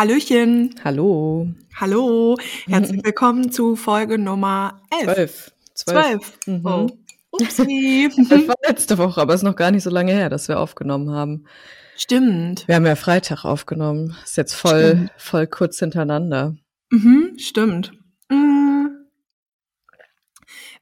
Hallöchen. Hallo. Hallo. Herzlich willkommen zu Folge Nummer 11. Zwölf. Zwölf. Mhm. Oh. Upsi. Das war letzte Woche, aber ist noch gar nicht so lange her, dass wir aufgenommen haben. Stimmt. Wir haben ja Freitag aufgenommen. Ist jetzt voll, Stimmt. voll kurz hintereinander. Mhm, stimmt. Mm.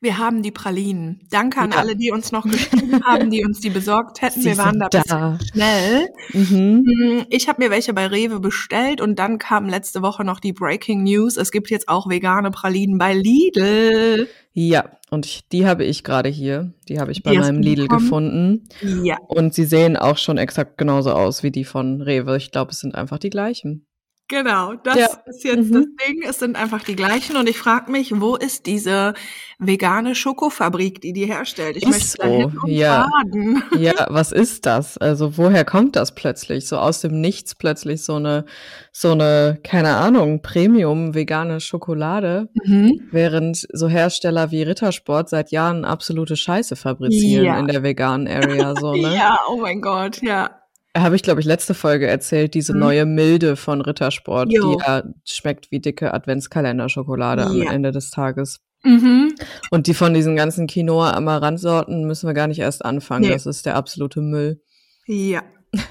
Wir haben die Pralinen. Danke an Ja. alle, die uns noch geschrieben haben, die uns die besorgt hätten. Sie Wir waren da, da. schnell. Mhm. Mm, Ich habe mir welche bei Rewe bestellt und dann kam letzte Woche noch die Breaking News. Es gibt jetzt auch vegane Pralinen bei Lidl. Ja, und ich, die habe ich gerade hier. Die habe ich bei Die meinem Lidl gefunden. Ja. Und sie sehen auch schon exakt genauso aus wie die von Rewe. Ich glaube, es sind einfach die gleichen. Genau, das Ja. ist jetzt Mhm. das Ding. Es sind einfach die gleichen und ich frage mich, wo ist diese vegane Schokofabrik, die die herstellt? Ich Ist möchte so, ja. baden. Ja, was ist das? Also woher kommt das plötzlich? So aus dem Nichts plötzlich so eine, so eine, keine Ahnung, Premium vegane Schokolade, Mhm. während so Hersteller wie Rittersport seit Jahren absolute Scheiße fabrizieren Ja. in der veganen Area, so, ne? Ja, oh mein Gott, ja. Habe ich, glaube ich, letzte Folge erzählt, diese Mhm. neue Milde von Rittersport, Jo. die ja schmeckt wie dicke Adventskalender-Schokolade am Ja. Ende des Tages. Mhm. Und die von diesen ganzen Quinoa-Amaranth-Sorten müssen wir gar nicht erst anfangen. Nee. Das ist der absolute Müll. Ja.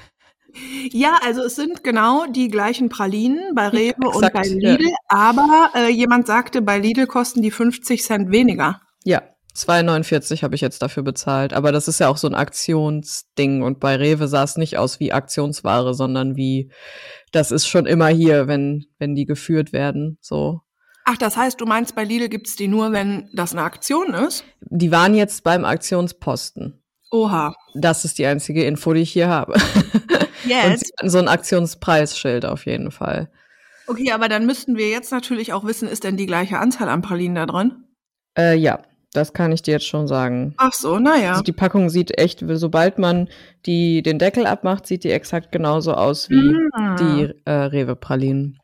Ja, also es sind genau die gleichen Pralinen bei Rewe und exakt, bei ja. Lidl, aber äh, jemand sagte, bei Lidl kosten die 50 Cent weniger. Ja, 2,49 habe ich jetzt dafür bezahlt. Aber das ist ja auch so ein Aktionsding. Und bei Rewe sah es nicht aus wie Aktionsware, sondern wie, das ist schon immer hier, wenn, wenn die geführt werden. So. Ach, das heißt, du meinst, bei Lidl gibt's die nur, wenn das eine Aktion ist? Die waren jetzt beim Aktionsposten. Oha. Das ist die einzige Info, die ich hier habe. Und Jetzt? sie hatten so ein Aktionspreisschild auf jeden Fall. Okay, aber dann müssten wir jetzt natürlich auch wissen, ist denn die gleiche Anzahl an Pralinen da drin? Äh, ja, das kann ich dir jetzt schon sagen. Ach so, naja. Also die Packung sieht echt, sobald man die, den Deckel abmacht, sieht die exakt genauso aus wie Ah. die äh, Rewe-Pralinen.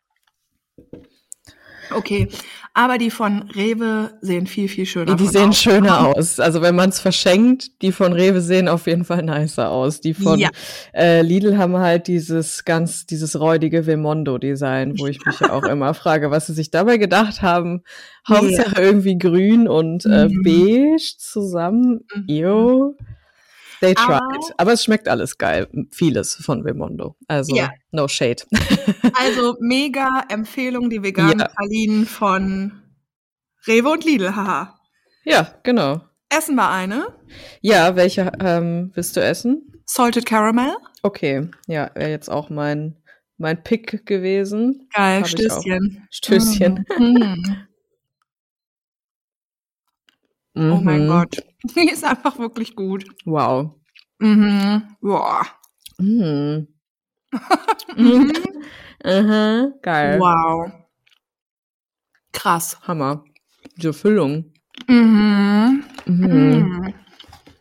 Okay, aber die von Rewe sehen viel, viel schöner Die, die sehen außen schöner aus. Also wenn man es verschenkt, die von Rewe sehen auf jeden Fall nicer aus. Die von Ja. äh, Lidl haben halt dieses ganz, dieses räudige Vemondo-Design, wo ich mich ja auch immer frage, was sie sich dabei gedacht haben. Hauptsache irgendwie grün und äh, Mhm. beige zusammen. Mhm. Ew. They tried. Aber- Aber es schmeckt alles geil. Vieles von Vemondo. Also Ja. no shade. Also mega Empfehlung, die veganen Ja. Pralinen von Rewe und Lidl, haha. ja, genau. Essen wir eine. Ja, welche ähm, willst du essen? Salted Caramel. Okay, ja, wäre jetzt auch mein, mein Pick gewesen. Geil, Hab. Stößchen. Stößchen. Mhm. Oh mein Mhm. Gott. Die ist einfach wirklich gut. Wow. Mhm. Boah. Mhm. Mhm. Mhm. Geil. Wow. Krass. Hammer. Diese Füllung. Mhm. Mhm. Mhm.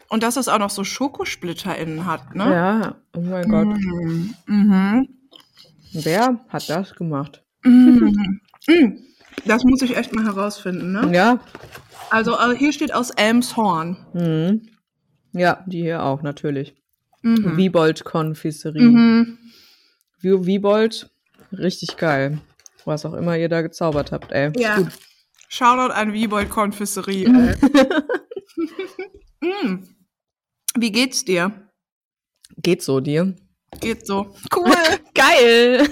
Und dass es auch noch so Schokosplitter innen hat, ne? Ja, oh mein Gott. Mhm. Mhm. Wer hat das gemacht? Mhm. Das muss ich echt mal herausfinden, ne? Ja. Also äh, hier steht aus Elmshorn. Mhm. Ja, die hier auch, natürlich. Mhm. Wiebold Konfiserie. Mhm. Wie Wiebold, richtig geil. Was auch immer ihr da gezaubert habt, ey. Ja. Gut. Shoutout an Wiebold Konfiserie. ey. Mhm. Wie geht's dir? Geht so dir. Geht so. Cool. Geil.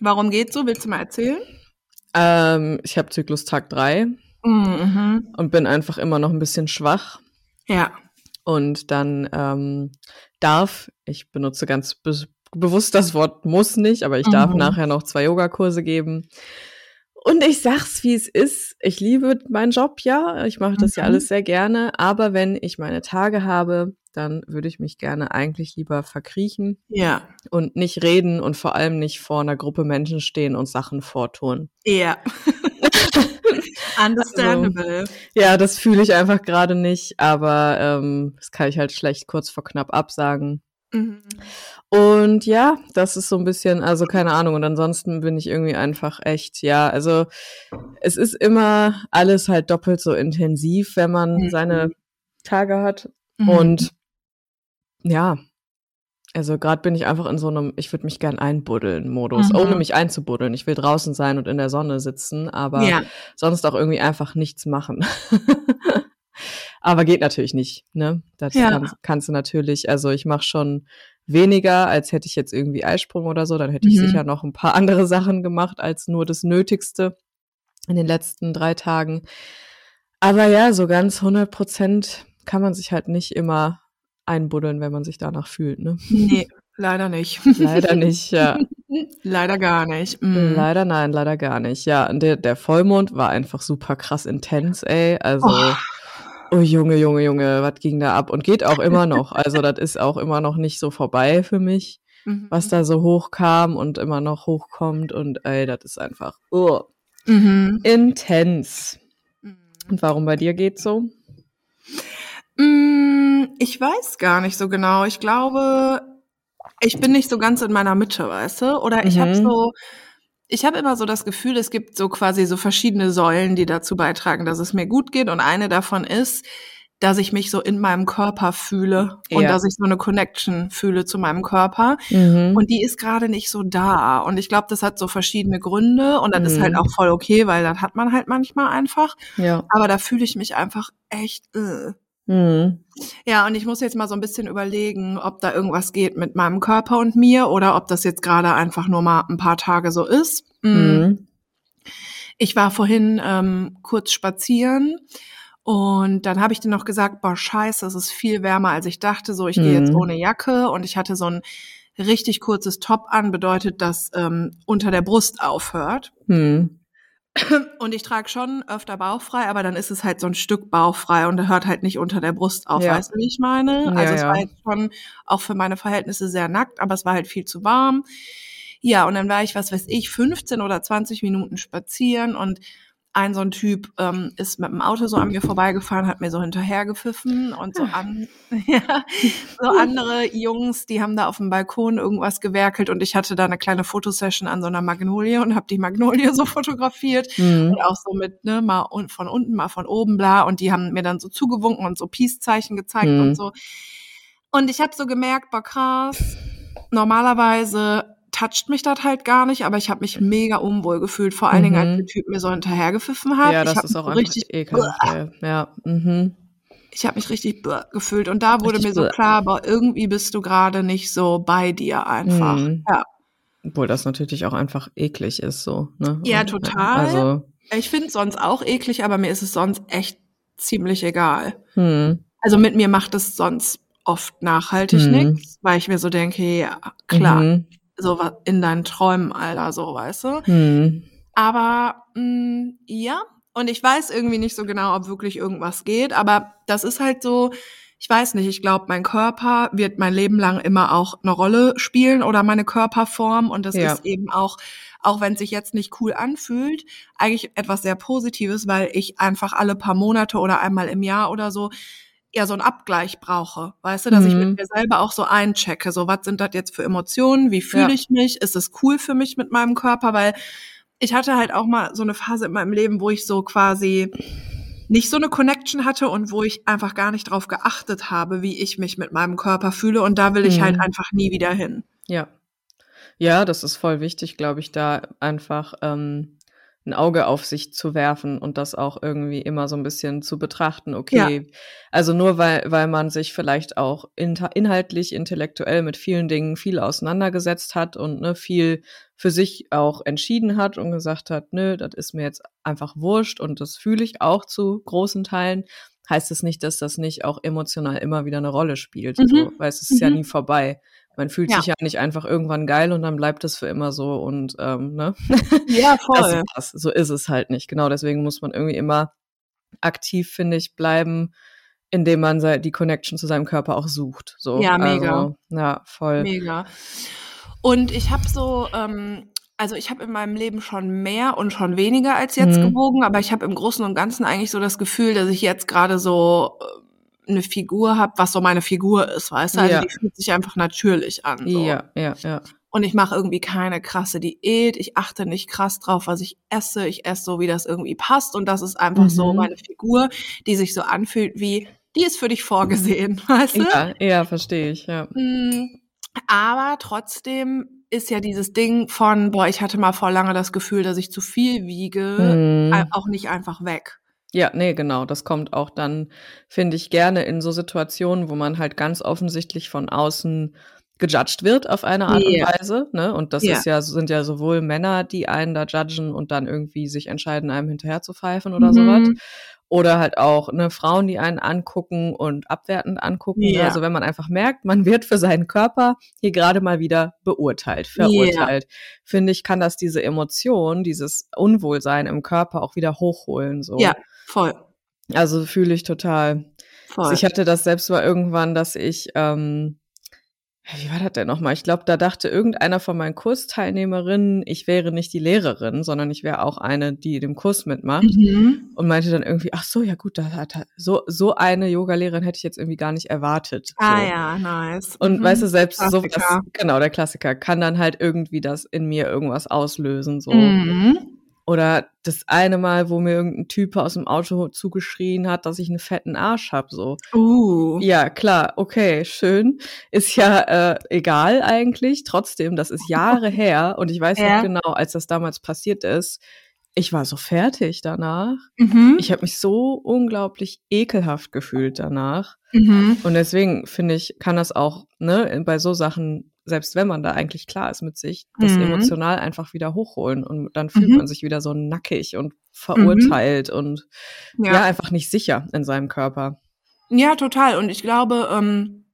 Warum geht's so? Willst du mal erzählen? Ähm, ich habe Zyklus Tag 3 Mhm. und bin einfach immer noch ein bisschen schwach. Ja. Und dann ähm, darf, ich benutze ganz be bewusst das Wort muss nicht, aber ich darf Mhm. nachher noch zwei Yogakurse geben. Und ich sag's, wie es ist. Ich liebe meinen Job, ja. Ich mache das ja Mhm. alles sehr gerne. Aber wenn ich meine Tage habe, dann würde ich mich gerne eigentlich lieber verkriechen Ja. und nicht reden und vor allem nicht vor einer Gruppe Menschen stehen und Sachen vortun. Ja. Understandable. Ja, das fühle ich einfach gerade nicht, aber ähm, das kann ich halt schlecht kurz vor knapp absagen. Mhm. Und ja, das ist so ein bisschen, also keine Ahnung. Und ansonsten bin ich irgendwie einfach echt, ja, also es ist immer alles halt doppelt so intensiv, wenn man Mhm. seine Tage hat. Mhm. Und ja, Also gerade bin ich einfach in so einem, ich würde mich gern einbuddeln Modus, Mhm. ohne mich einzubuddeln. Ich will draußen sein und in der Sonne sitzen, aber Ja. sonst auch irgendwie einfach nichts machen. aber geht natürlich nicht, ne? Das Ja. kann, kannst du natürlich, also ich mache schon weniger, als hätte ich jetzt irgendwie Eisprung oder so, dann hätte ich Mhm. sicher noch ein paar andere Sachen gemacht als nur das Nötigste in den letzten drei Tagen. Aber ja, so ganz 100 Prozent kann man sich halt nicht immer einbuddeln, wenn man sich danach fühlt, ne? Nee, leider nicht. Leider nicht, ja. Leider gar nicht. Mhm. Leider nein, leider gar nicht. Ja, der, der Vollmond war einfach super krass intens, ey. Also, Oh. oh, Junge, Junge, Junge, was ging da ab? Und geht auch immer noch. Also, das ist auch immer noch nicht so vorbei für mich, Mhm. was da so hochkam und immer noch hochkommt. Und ey, das ist einfach oh, Mhm. intens. Mhm. Und warum bei dir geht's so? Mm, Ich weiß gar nicht so genau. Ich glaube, ich bin nicht so ganz in meiner Mitte, weißt du? Oder ich habe Mhm. so, ich habe immer so das Gefühl, es gibt so quasi so verschiedene Säulen, die dazu beitragen, dass es mir gut geht. Und eine davon ist, dass ich mich so in meinem Körper fühle und Ja. dass ich so eine Connection fühle zu meinem Körper. Mhm. Und die ist gerade nicht so da. Und ich glaube, das hat so verschiedene Gründe. Und das ist halt Mhm. auch voll okay, weil das hat man halt manchmal einfach. ja. Aber da fühle ich mich einfach echt. Äh. Mhm. Ja, und ich muss jetzt mal so ein bisschen überlegen, ob da irgendwas geht mit meinem Körper und mir oder ob das jetzt gerade einfach nur mal ein paar Tage so ist. Mm. Mhm. Ich war vorhin ähm, kurz spazieren und dann habe ich dir noch gesagt, boah, scheiße, es ist viel wärmer, als ich dachte. So, ich gehe jetzt Mhm. ohne Jacke und ich hatte so ein richtig kurzes Top an, bedeutet, dass ähm, unter der Brust aufhört. Mhm. Und ich trage schon öfter bauchfrei, aber dann ist es halt so ein Stück bauchfrei und hört halt nicht unter der Brust auf, Ja. weißt du, wie ich meine? Ja, Also es ja. war jetzt schon auch für meine Verhältnisse sehr nackt, aber es war halt viel zu warm. Ja, und dann war ich, was weiß ich, 15 oder 20 Minuten spazieren und ein so ein Typ ähm, ist mit dem Auto so an mir vorbeigefahren, hat mir so hinterhergepfiffen und so an, ja, so andere Jungs, die haben da auf dem Balkon irgendwas gewerkelt und ich hatte da eine kleine Fotosession an so einer Magnolie und habe die Magnolie so fotografiert Mhm. und auch so mit, ne, mal von unten, mal von oben, bla. Und die haben mir dann so zugewunken und so Peace-Zeichen gezeigt Mhm. und so. Und ich habe so gemerkt, boah, krass, normalerweise toucht mich das halt gar nicht, aber ich habe mich mega unwohl gefühlt, vor allen Dingen, als Mhm. der Typ mir so hinterhergepfiffen hat. Ja, ich das hab ist auch richtig, ekelhaft. Ja. Mhm. ich habe mich richtig gefühlt. Und da wurde Richtig mir so klar, aber irgendwie bist du gerade nicht so bei dir einfach. Mhm. Ja. Obwohl das natürlich auch einfach eklig ist, so, ne? Ja, total. Also, Ich finde es sonst auch eklig, aber mir ist es sonst echt ziemlich egal. hm. Also mit mir macht es sonst oft nachhaltig Mhm. nichts, weil ich mir so denke, ja, klar, Mhm. So was in deinen Träumen, Alter, so, weißt du. Mhm. Aber mh, ja, und ich weiß irgendwie nicht so genau, ob wirklich irgendwas geht, aber das ist halt so, ich weiß nicht, ich glaube, mein Körper wird mein Leben lang immer auch eine Rolle spielen oder meine Körperform und das Ja. ist eben auch, auch wenn es sich jetzt nicht cool anfühlt, eigentlich etwas sehr Positives, weil ich einfach alle paar Monate oder einmal im Jahr oder so ja so einen Abgleich brauche, weißt du, dass ich Mhm. mit mir selber auch so einchecke, so was sind das jetzt für Emotionen, wie fühle Ja. ich mich, ist es cool für mich mit meinem Körper, weil ich hatte halt auch mal so eine Phase in meinem Leben, wo ich so quasi nicht so eine Connection hatte und wo ich einfach gar nicht drauf geachtet habe, wie ich mich mit meinem Körper fühle und da will ich halt Mhm. einfach nie wieder hin. Ja. Ja, das ist voll wichtig, glaube ich, da einfach ähm, ein Auge auf sich zu werfen und das auch irgendwie immer so ein bisschen zu betrachten. Okay, also nur weil, weil man sich vielleicht auch inter- inhaltlich, intellektuell mit vielen Dingen viel auseinandergesetzt hat und ne, viel für sich auch entschieden hat und gesagt hat, nö, das ist mir jetzt einfach wurscht und das fühle ich auch zu großen Teilen, heißt es nicht, dass das nicht auch emotional immer wieder eine Rolle spielt. Mhm. So, weil es ist ja Mhm. nie vorbei. Man fühlt Ja. sich ja nicht einfach irgendwann geil und dann bleibt es für immer so und ähm, ne? Ja, Das ist das. So ist es halt nicht. Genau, deswegen muss man irgendwie immer aktiv, finde ich, bleiben, indem man die Connection zu seinem Körper auch sucht. So, Ja, mega. Also, ja, voll. Mega. Und ich habe so, ähm, also ich habe in meinem Leben schon mehr und schon weniger als jetzt Mhm. gewogen, aber ich habe im Großen und Ganzen eigentlich so das Gefühl, dass ich jetzt gerade so äh, eine Figur habe, was so meine Figur ist, weißt du? Also Ja. die fühlt sich einfach natürlich an. So. Ja, ja, ja. Und ich mache irgendwie keine krasse Diät. Ich achte nicht krass drauf, was ich esse. Ich esse so, wie das irgendwie passt. Und das ist einfach so Mhm. meine Figur, die sich so anfühlt wie, die ist für dich vorgesehen, weißt du? Ja, ja, verstehe ich, ja. Mm, Aber trotzdem ist ja dieses Ding von, boah, ich hatte mal vor lange das Gefühl, dass ich zu viel wiege, Mhm. auch nicht einfach weg. Ja, nee, genau. Das kommt auch dann, finde ich, gerne in so Situationen, wo man halt ganz offensichtlich von außen gejudged wird auf eine Art Ja. und Weise. Ne? Und das Ja. ist ja, sind ja sowohl Männer, die einen da judgen und dann irgendwie sich entscheiden, einem hinterher zu pfeifen oder Mhm. sowas. Oder halt auch ne, Frauen, die einen angucken und abwertend angucken. Ja. Also wenn man einfach merkt, man wird für seinen Körper hier gerade mal wieder beurteilt, verurteilt, finde ich, kann das diese Emotion, dieses Unwohlsein im Körper auch wieder hochholen. So. Ja, voll, Also fühle ich total. voll. Ich hatte das selbst mal irgendwann, dass ich, ähm, wie war das denn nochmal? Ich glaube, da dachte irgendeiner von meinen Kursteilnehmerinnen, ich wäre nicht die Lehrerin, sondern ich wäre auch eine, die dem Kurs mitmacht. Mhm. Und meinte dann irgendwie, ach so, ja gut, da hat er- so, so eine Yogalehrerin hätte ich jetzt irgendwie gar nicht erwartet. Ah so. ja, nice. Und Mhm. weißt du, selbst so genau, der Klassiker, kann dann halt irgendwie das in mir irgendwas auslösen. So. Mhm. Oder das eine Mal, wo mir irgendein Typ aus dem Auto zugeschrien hat, dass ich einen fetten Arsch hab, so. Uh. Ja, klar, okay, schön. Ist ja äh, egal eigentlich. Trotzdem, das ist Jahre her und ich weiß Ja. noch genau, als das damals passiert ist, ich war so fertig danach. Mhm. Ich habe mich so unglaublich ekelhaft gefühlt danach. Mhm. Und deswegen finde ich, kann das auch ne, bei so Sachen, selbst wenn man da eigentlich klar ist mit sich, das Mhm. emotional einfach wieder hochholen. Und dann fühlt Mhm. man sich wieder so nackig und verurteilt und ja. Ja. einfach nicht sicher in seinem Körper. ja, total. Und ich glaube, ähm,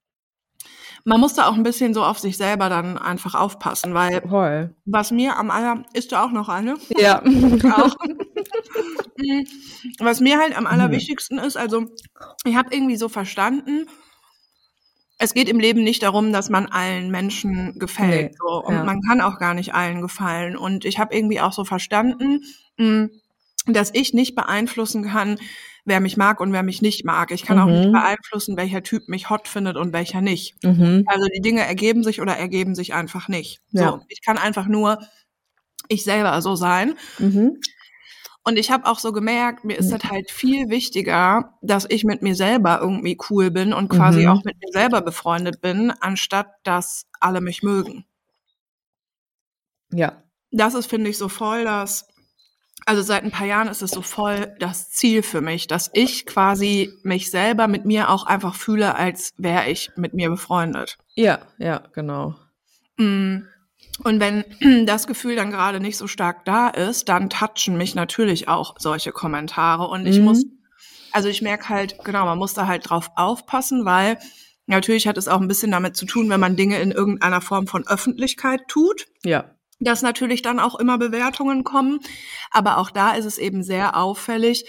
man muss da auch ein bisschen so auf sich selber dann einfach aufpassen, weil Voll. was mir am aller, ist da auch noch eine? Ja. auch. Mm, Was mir halt am allerwichtigsten ist, also ich habe irgendwie so verstanden, es geht im Leben nicht darum, dass man allen Menschen gefällt. Nee, so. Und ja. man kann auch gar nicht allen gefallen. Und ich habe irgendwie auch so verstanden, mm, dass ich nicht beeinflussen kann, wer mich mag und wer mich nicht mag. Ich kann auch nicht Mhm. beeinflussen, welcher Typ mich hot findet und welcher nicht. Mhm. Also die Dinge ergeben sich oder ergeben sich einfach nicht. Ja. So, ich kann einfach nur ich selber so sein. Mhm. Und ich habe auch so gemerkt, mir ist das halt viel wichtiger, dass ich mit mir selber irgendwie cool bin und quasi Mhm. auch mit mir selber befreundet bin, anstatt dass alle mich mögen. Ja. Das ist, finde ich, so voll das, also seit ein paar Jahren ist es so voll das Ziel für mich, dass ich quasi mich selber mit mir auch einfach fühle, als wäre ich mit mir befreundet. Ja, ja, genau. Mm. Und wenn das Gefühl dann gerade nicht so stark da ist, dann touchen mich natürlich auch solche Kommentare. Und ich Mhm. muss, also ich merke halt, genau, man muss da halt drauf aufpassen, weil natürlich hat es auch ein bisschen damit zu tun, wenn man Dinge in irgendeiner Form von Öffentlichkeit tut, Ja. dass natürlich dann auch immer Bewertungen kommen. Aber auch da ist es eben sehr auffällig,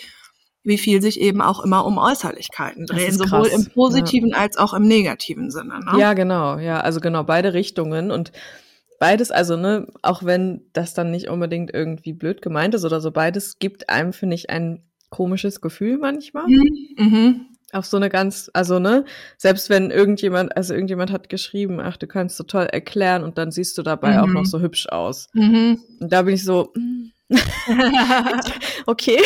wie viel sich eben auch immer um Äußerlichkeiten drehen, sowohl im positiven als auch im negativen Sinne. Ne? Ja, genau, ja, also genau, beide Richtungen und beides, also ne, auch wenn das dann nicht unbedingt irgendwie blöd gemeint ist oder so, beides gibt einem, finde ich, ein komisches Gefühl manchmal. Mhm. Mhm. Auf so eine ganz, also ne, selbst wenn irgendjemand, also irgendjemand hat geschrieben, ach, du kannst so toll erklären und dann siehst du dabei auch Mhm. noch so hübsch aus. Mhm. Und da bin ich so, okay.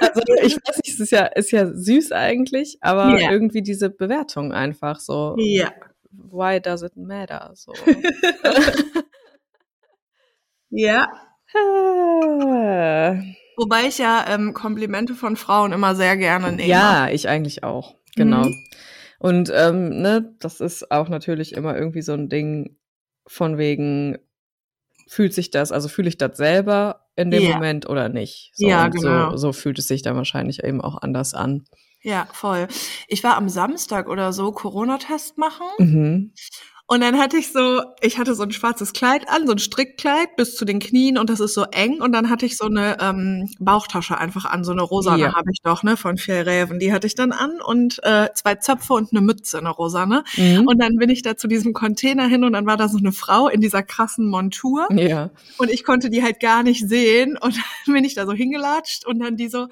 Also ich weiß nicht, es ist ja, ist ja süß eigentlich, aber Ja. irgendwie diese Bewertung einfach so. ja. Why does it matter? So. Ja. Wobei ich ja ähm, Komplimente von Frauen immer sehr gerne nehme. ja, ich eigentlich auch. Genau. Mhm. Und ähm, ne, das ist auch natürlich immer irgendwie so ein Ding von wegen, fühlt sich das, also fühle ich das selber in dem Ja. Moment oder nicht? So, Ja, genau. So, so fühlt es sich dann wahrscheinlich eben auch anders an. Ja, voll. Ich war am Samstag oder so Corona-Test machen Mhm. und dann hatte ich so, ich hatte so ein schwarzes Kleid an, so ein Strickkleid bis zu den Knien und das ist so eng und dann hatte ich so eine ähm, Bauchtasche einfach an, so eine rosane Ja. habe ich doch, ne, von Fjellräven. Die hatte ich dann an und äh, zwei Zöpfe und eine Mütze, eine rosane. Mhm. Und dann bin ich da zu diesem Container hin und dann war da so eine Frau in dieser krassen Montur. ja. Und ich konnte die halt gar nicht sehen. Und dann bin ich da so hingelatscht und dann die so,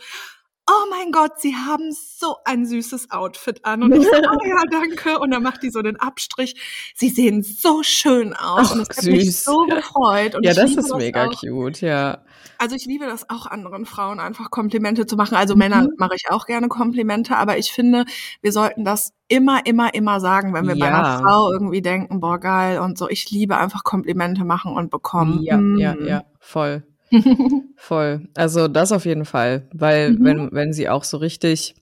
oh mein Gott, Sie haben so ein süßes Outfit an. Und ich so, oh ja, danke. Und dann macht die so den Abstrich. Sie sehen so schön aus. Ach, und das hat süß. mich so gefreut. Und ja, das ist mega auch. cute, ja. Also ich liebe das auch anderen Frauen einfach Komplimente zu machen. Also Mhm. Männern mache ich auch gerne Komplimente, aber ich finde, wir sollten das immer, immer, immer sagen, wenn wir bei Ja. einer Frau irgendwie denken, boah, geil und so. Ich liebe einfach Komplimente machen und bekommen. Ja, ja, Mm. ja, voll. Voll. Also das auf jeden Fall, weil Mhm. wenn, wenn sie auch so richtig,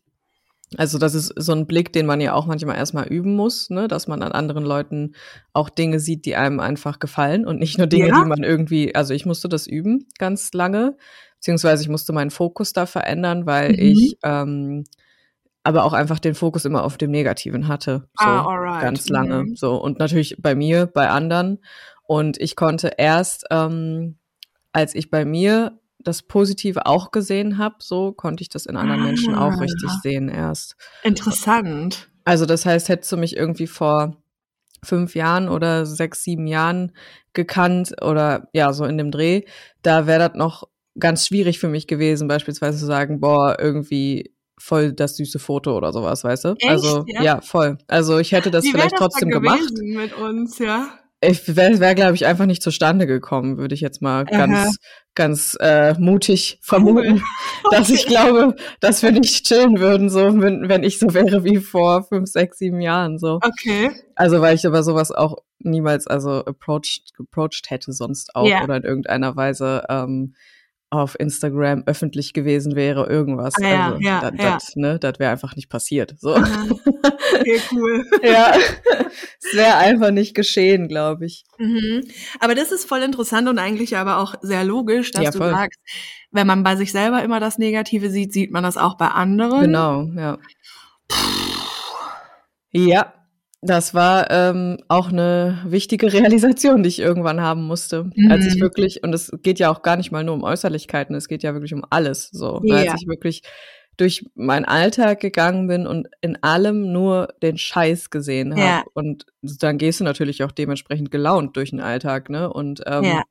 also das ist so ein Blick, den man ja auch manchmal erstmal üben muss, ne, dass man an anderen Leuten auch Dinge sieht, die einem einfach gefallen und nicht nur Dinge, Ja. die man irgendwie, also ich musste das üben ganz lange, beziehungsweise ich musste meinen Fokus da verändern, weil Mhm. ich ähm, aber auch einfach den Fokus immer auf dem Negativen hatte. So Ah, alright. ganz lange. Mhm. So. Und natürlich bei mir, bei anderen. Und ich konnte erst, ähm, als ich bei mir das Positive auch gesehen habe, so konnte ich das in anderen Menschen auch Ah. richtig sehen erst. Interessant. Also das heißt, hättest du mich irgendwie vor fünf Jahren oder sechs, sieben Jahren gekannt oder ja, so in dem Dreh, da wäre das noch ganz schwierig für mich gewesen, beispielsweise zu sagen, boah, irgendwie voll das süße Foto oder sowas, weißt du? Echt? Also Ja? ja? voll. Also ich hätte das Wie vielleicht das trotzdem gemacht. mit uns, ja? Ich wäre, wär, glaube ich, einfach nicht zustande gekommen, würde ich jetzt mal Aha. ganz, ganz äh, mutig vermuten, dass ich glaube, dass wir nicht chillen würden, so wenn, wenn ich so wäre wie vor fünf, sechs, sieben Jahren. So. Okay. Also weil ich aber sowas auch niemals also approached, approached hätte sonst auch Ja. oder in irgendeiner Weise ähm, auf Instagram öffentlich gewesen wäre, irgendwas. Ah ja, also ja, das, ja. das, ne, wäre einfach nicht passiert. So. Okay, cool. ja, es wäre einfach nicht geschehen, glaube ich. Mhm. Aber das ist voll interessant und eigentlich aber auch sehr logisch, dass Ja, du sagst, wenn man bei sich selber immer das Negative sieht, sieht man das auch bei anderen. Genau, ja. Ja, das war ähm, auch eine wichtige Realisation, die ich irgendwann haben musste. Als ich Mhm. wirklich, und es geht ja auch gar nicht mal nur um Äußerlichkeiten, es geht ja wirklich um alles so. ne? Ja. Als ich wirklich durch meinen Alltag gegangen bin und in allem nur den Scheiß gesehen habe. Ja. Und dann gehst du natürlich auch dementsprechend gelaunt durch den Alltag, ne? Und ähm, Ja.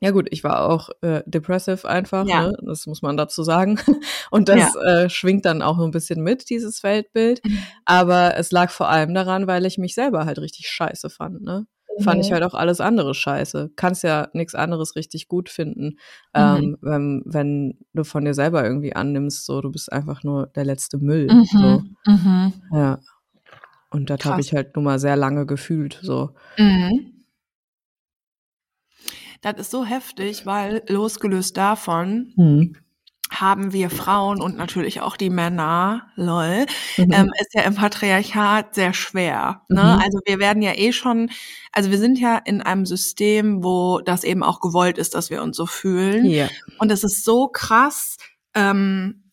Ja gut, ich war auch äh, depressive einfach, Ja. ne? das muss man dazu sagen. Und das äh, schwingt dann auch so ein bisschen mit, dieses Weltbild. Mhm. Aber es lag vor allem daran, weil ich mich selber halt richtig scheiße fand. Ne? Fand ich Mhm. halt auch alles andere scheiße. Kannst ja nichts anderes richtig gut finden, Mhm. ähm, wenn, wenn du von dir selber irgendwie annimmst, so du bist einfach nur der letzte Müll. Mhm. So. Mhm. Ja. Und das habe ich halt nun mal sehr lange gefühlt. So. Mhm. Das ist so heftig, weil losgelöst davon Mhm. haben wir Frauen und natürlich auch die Männer, lol, Mhm. ähm, ist ja im Patriarchat sehr schwer. Ne? Mhm. Also wir werden ja eh schon, also wir sind ja in einem System, wo das eben auch gewollt ist, dass wir uns so fühlen. Ja. Und es ist so krass, ähm,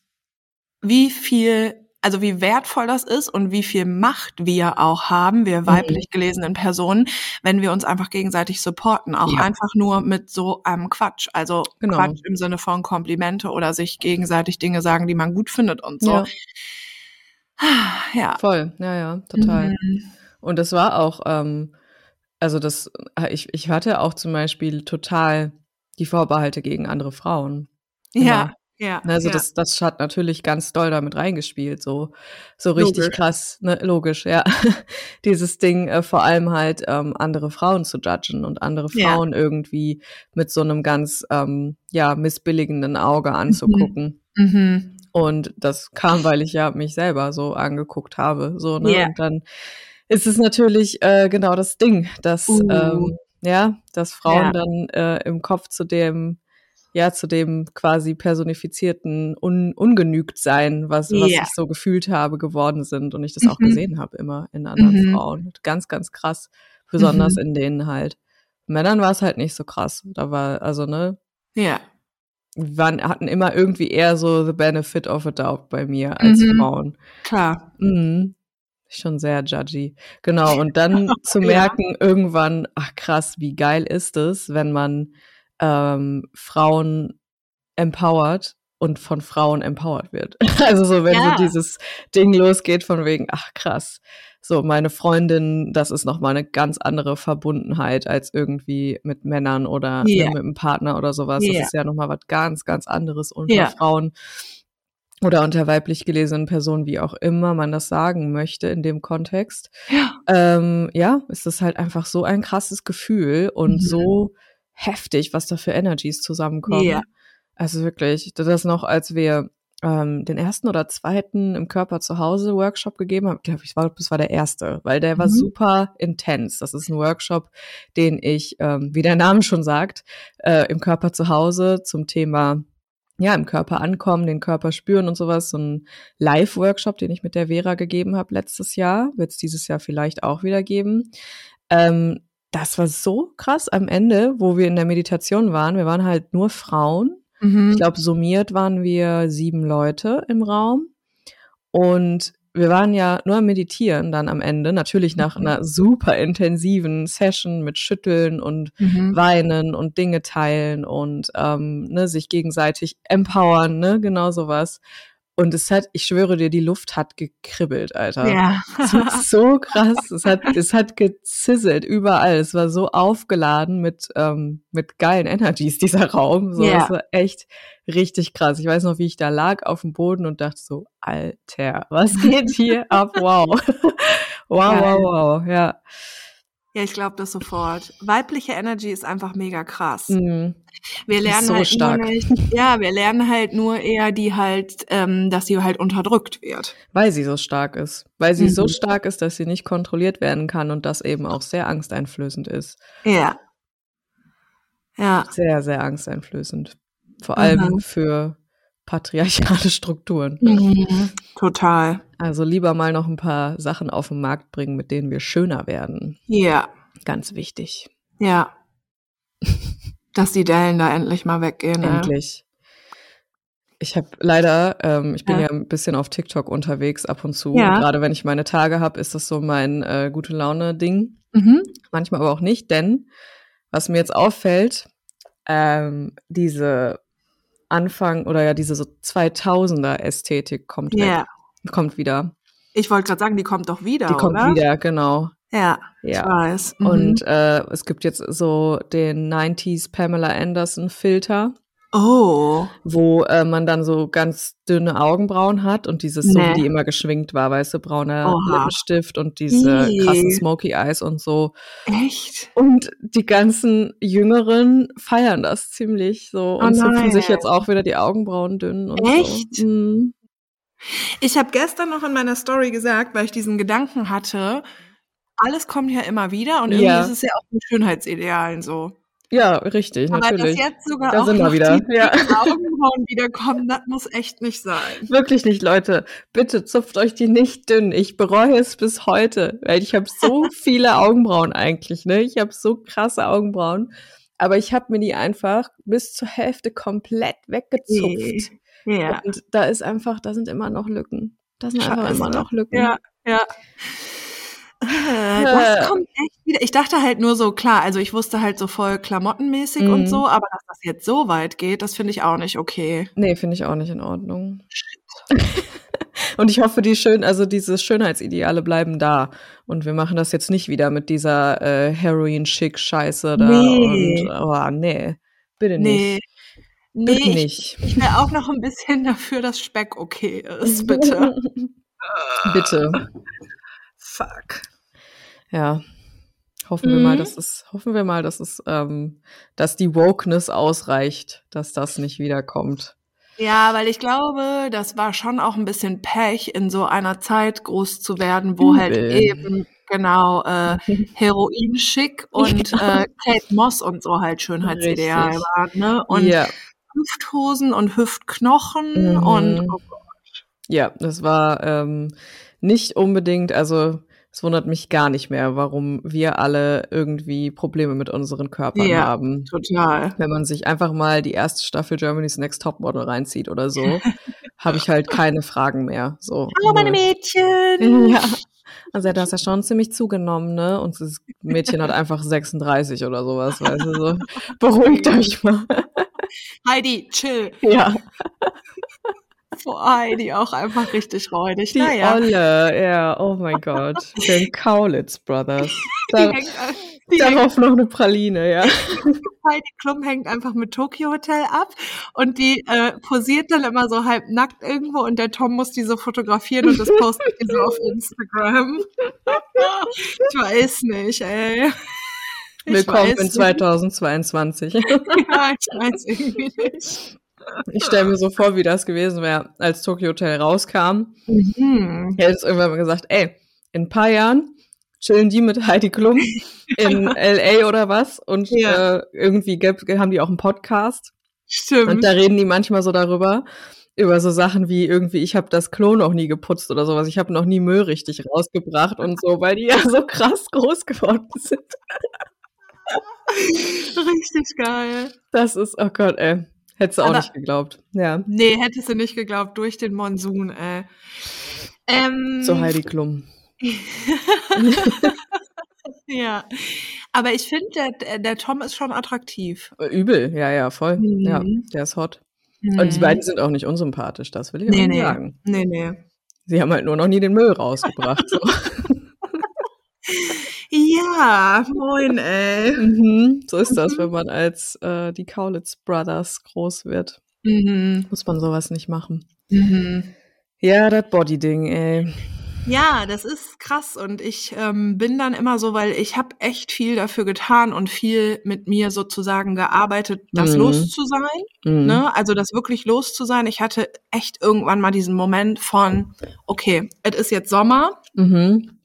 wie viel, also wie wertvoll das ist und wie viel Macht wir auch haben, wir Mhm. weiblich gelesenen Personen, wenn wir uns einfach gegenseitig supporten. Auch Ja. einfach nur mit so einem Quatsch. Also Genau. Quatsch im Sinne von Komplimente oder sich gegenseitig Dinge sagen, die man gut findet und so. Ja. Ja. Voll, ja, ja, total. Mhm. Und das war auch, ähm, also das, äh, ich, ich hatte auch zum Beispiel total die Vorbehalte gegen andere Frauen. Ja. Ja. Also ja. das, das hat natürlich ganz doll damit reingespielt, so, so richtig Logisch. krass, ne, logisch, ja. Dieses Ding, äh, vor allem halt ähm, andere Frauen zu judgen und andere Ja. Frauen irgendwie mit so einem ganz, ähm, ja, missbilligenden Auge anzugucken. Mhm. Und das kam, weil ich ja mich selber so angeguckt habe, so, ne? Ja. Und dann ist es natürlich äh, genau das Ding, dass, Uh. ähm, ja, dass Frauen Ja. dann äh, im Kopf zu dem, ja, zu dem quasi personifizierten Un ungenügt sein, was, was Ja. ich so gefühlt habe, geworden sind und ich das auch Mhm. gesehen habe immer in anderen Mhm. Frauen. Ganz, ganz krass. Besonders Mhm. in denen halt. Männern war es halt nicht so krass. Da war, also, ne, Ja. waren, hatten immer irgendwie eher so the benefit of a doubt bei mir als Mhm. Frauen. Klar. Mhm. Schon sehr judgy. Genau. Und dann zu Ja. merken irgendwann, ach krass, wie geil ist es, wenn man ähm, Frauen empowert und von Frauen empowered wird. Also so, wenn Ja. so dieses Ding losgeht von wegen, ach krass, so meine Freundin, das ist noch mal eine ganz andere Verbundenheit als irgendwie mit Männern oder Ja. ne, mit einem Partner oder sowas. Ja. Das ist ja noch mal was ganz, ganz anderes unter Ja. Frauen. oder unter weiblich gelesenen Personen, wie auch immer man das sagen möchte in dem Kontext. Ja, ähm, ja ist es halt einfach so ein krasses Gefühl und mhm. so heftig, was da für Energies zusammenkommen. Ja. Also wirklich, das noch, als wir ähm, den ersten oder zweiten im Körper zu Hause Workshop gegeben haben, glaube ich, war, das war der erste, weil der mhm. war super intens. Das ist ein Workshop, den ich, ähm, wie der Name schon sagt, äh, im Körper zu Hause zum Thema ja, im Körper ankommen, den Körper spüren und sowas. So ein Live-Workshop, den ich mit der Vera gegeben habe letztes Jahr, wird es dieses Jahr vielleicht auch wieder geben. Ähm, das war so krass am Ende, wo wir in der Meditation waren. Wir waren halt nur Frauen. Mhm. Ich glaube, summiert waren wir sieben Leute im Raum. Und wir waren ja nur am Meditieren dann am Ende, natürlich nach mhm. einer super intensiven Session mit Schütteln und mhm. Weinen und Dinge teilen und ähm, ne, sich gegenseitig empowern, ne, genau sowas. Und es hat, ich schwöre dir, die Luft hat gekribbelt, Alter. Ja. Es war so krass. Es hat, es hat gezizzelt überall. Es war so aufgeladen mit, ähm, mit geilen Energies, dieser Raum. So, ja. Es war echt richtig krass. Ich weiß noch, wie ich da lag auf dem Boden und dachte so, Alter, was geht hier ab? Wow. wow, wow, wow, ja. Ja, ich glaube das sofort. Weibliche Energy ist einfach mega krass. Mhm. Wir lernen so halt stark. Nur nicht, ja, wir lernen halt nur eher die halt, ähm, dass sie halt unterdrückt wird. Weil sie so stark ist. Weil sie mhm. so stark ist, dass sie nicht kontrolliert werden kann und das eben auch sehr angsteinflößend ist. Ja. Ja. Sehr, sehr angsteinflößend. Vor allem mhm. für patriarchale Strukturen. Mhm. Total. Also lieber mal noch ein paar Sachen auf den Markt bringen, mit denen wir schöner werden. Ja. Ganz wichtig. Ja. Dass die Dellen da endlich mal weggehen. Endlich. Ja. Ich habe leider, ähm, ich bin ja. ja. ein bisschen auf TikTok unterwegs ab und zu. Ja. Gerade wenn ich meine Tage habe, ist das so mein äh, gute Laune-Ding. Mhm. Manchmal aber auch nicht, denn was mir jetzt auffällt, ähm, diese Anfang oder ja diese so 2000er Ästhetik kommt yeah. weg, kommt wieder. Ich wollte gerade sagen, die kommt doch wieder, Die kommt oder? wieder, genau. Ja, ja. ich weiß. Mhm. Und äh, es gibt jetzt so den 90s Pamela Anderson Filter. Oh. Wo äh, man dann so ganz dünne Augenbrauen hat und dieses nee. so, wie die immer geschwingt war, weißt du, brauner Oha. Lippenstift und diese Ii. krassen Smoky Eyes und so. Echt? Und die ganzen Jüngeren feiern das ziemlich so und oh zupfen sich jetzt auch wieder die Augenbrauen dünn und Echt? so. Mhm. Ich habe gestern noch in meiner Story gesagt, weil ich diesen Gedanken hatte, alles kommt ja immer wieder und irgendwie ja. ist es ja auch mit Schönheitsidealen so. Ja, richtig, Aber natürlich. dass jetzt sogar da auch sind wir wieder. Die, ja. Augenbrauen wiederkommen, das muss echt nicht sein. Wirklich nicht, Leute. Bitte zupft euch die nicht dünn. Ich bereue es bis heute, weil ich habe so viele Augenbrauen eigentlich, ne? Ich habe so krasse Augenbrauen, aber ich habe mir die einfach bis zur Hälfte komplett weggezupft. Ja. Und da ist einfach, da sind immer noch Lücken. Da sind Scheiße. einfach immer noch Lücken. Ja, ja. Das kommt echt wieder. Ich dachte halt nur so, klar, also ich wusste halt so voll klamottenmäßig mhm. und so, aber dass das jetzt so weit geht, das finde ich auch nicht okay. Nee, finde ich auch nicht in Ordnung. und ich hoffe, die schön, also diese Schönheitsideale bleiben da. Und wir machen das jetzt nicht wieder mit dieser äh, Heroin-Schick-Scheiße da. Nee. Und, oh, nee, bitte nicht. Nee, bitte nicht. Ich, ich wäre auch noch ein bisschen dafür, dass Speck okay ist, bitte. bitte. Fuck. Ja. Hoffen mhm. wir mal, dass es, hoffen wir mal, dass es, ähm, dass die Wokeness ausreicht, dass das nicht wiederkommt. Ja, weil ich glaube, das war schon auch ein bisschen Pech, in so einer Zeit groß zu werden, wo halt Übel. halt eben genau äh, Heroin schick und ja. äh, Kate Moss und so halt Schönheitsideal waren, ne? Und ja. Hüfthosen und Hüftknochen mhm. und oh. Ja, das war ähm, nicht unbedingt, also es wundert mich gar nicht mehr, warum wir alle irgendwie Probleme mit unseren Körpern ja, haben. Total. Wenn man sich einfach mal die erste Staffel Germany's Next Topmodel reinzieht oder so, habe ich halt keine Fragen mehr. So. Hallo meine Mädchen. Ja. Also du hast ja schon ziemlich zugenommen, ne? Und das Mädchen hat einfach 36 oder sowas, weißt du so. Beruhigt euch mal. Heidi, chill. Ja. Vor Heidi auch einfach richtig räudig. Die naja. Olle, ja, oh mein Gott. Den Kaulitz Brothers. Da, Darauf noch eine Praline, ja. Heidi Klum hängt einfach mit Tokyo Hotel ab und die äh, posiert dann immer so halb nackt irgendwo und der Tom muss die so fotografieren und das postet die so auf Instagram. ich weiß nicht, ey. Ich Willkommen in 2022. ja, ich weiß irgendwie nicht. Ich stelle mir so vor, wie das gewesen wäre, als Tokyo Hotel rauskam. Mhm. Er hat irgendwann mal gesagt, ey, in ein paar Jahren chillen die mit Heidi Klum in LA oder was und ja. äh, irgendwie haben die auch einen Podcast. Stimmt. Und da reden die manchmal so darüber, über so Sachen wie irgendwie, ich habe das Klo noch nie geputzt oder sowas, ich habe noch nie Müll richtig rausgebracht und so, weil die ja so krass groß geworden sind. Richtig geil. Das ist, oh Gott, ey. Hättest du auch Aber, nicht geglaubt. Ja. Nee, hättest du nicht geglaubt, durch den Monsun, ey. Ähm, so Heidi Klum. ja. Aber ich finde, der, der Tom ist schon attraktiv. Übel, ja, ja, voll. Mhm. Ja, der ist hot. Mhm. Und die beiden sind auch nicht unsympathisch, das will ich nee, auch nee. sagen. Nee, nee. Sie haben halt nur noch nie den Müll rausgebracht. So. Moin, ey. Mhm, so ist das, wenn man als äh, die Kaulitz Brothers groß wird. Mhm. Muss man sowas nicht machen. Mhm. Ja, das Body-Ding, ey. Ja, das ist krass und ich ähm, bin dann immer so, weil ich habe echt viel dafür getan und viel mit mir sozusagen gearbeitet, das mhm. los zu sein. Mhm. Ne? Also das wirklich los zu sein. Ich hatte echt irgendwann mal diesen Moment von, okay, es ist jetzt Sommer. Mhm.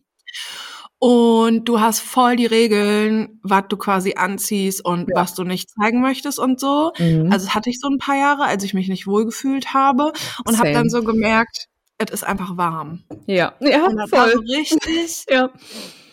Und du hast voll die Regeln, was du quasi anziehst und ja. was du nicht zeigen möchtest und so. Mhm. Also das hatte ich so ein paar Jahre, als ich mich nicht wohlgefühlt habe und habe dann so gemerkt, es ist einfach warm. Ja, ja, und das voll. War so richtig. ja.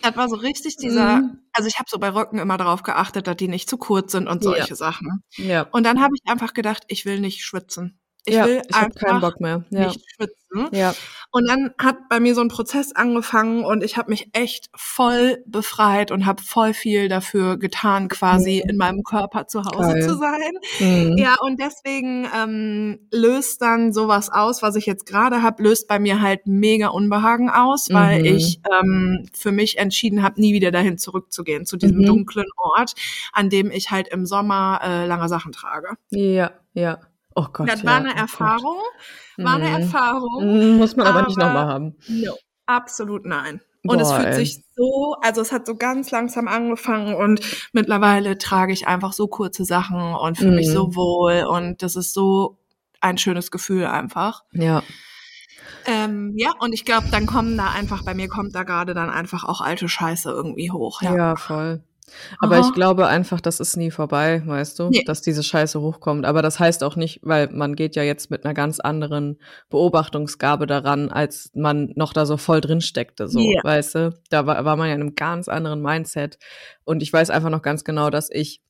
Das war so richtig dieser, mhm. also ich habe so bei Röcken immer darauf geachtet, dass die nicht zu kurz sind und solche ja. Sachen. Ja. Und dann habe ich einfach gedacht, ich will nicht schwitzen. Ich ja, will ich einfach keinen Bock mehr. Ja. nicht schwitzen. Ja. Und dann hat bei mir so ein Prozess angefangen und ich habe mich echt voll befreit und habe voll viel dafür getan, quasi mhm. in meinem Körper zu Hause Geil. zu sein. Mhm. Ja, und deswegen ähm, löst dann sowas aus, was ich jetzt gerade habe, löst bei mir halt mega Unbehagen aus, weil mhm. ich ähm, für mich entschieden habe, nie wieder dahin zurückzugehen, zu diesem mhm. dunklen Ort, an dem ich halt im Sommer äh, lange Sachen trage. Ja, ja. Oh Gott. Das war eine oh Erfahrung. Gott. War eine mhm. Erfahrung. Muss man aber, aber nicht nochmal haben. No, absolut nein. Und Boah, es fühlt sich so, also es hat so ganz langsam angefangen und mittlerweile trage ich einfach so kurze Sachen und fühle mhm. mich so mhm. wohl und das ist so ein schönes Gefühl einfach. Ja. Ähm, ja, und ich glaube, dann kommen da einfach, bei mir kommt da gerade dann einfach auch alte Scheiße irgendwie hoch. Ja, ja voll. Aber Aha. ich glaube einfach, das ist nie vorbei, weißt du, nee. dass diese Scheiße hochkommt. Aber das heißt auch nicht, weil man geht ja jetzt mit einer ganz anderen Beobachtungsgabe daran, als man noch da so voll drin steckte, so, yeah. weißt du. Da war, war man ja in einem ganz anderen Mindset. Und ich weiß einfach noch ganz genau, dass ich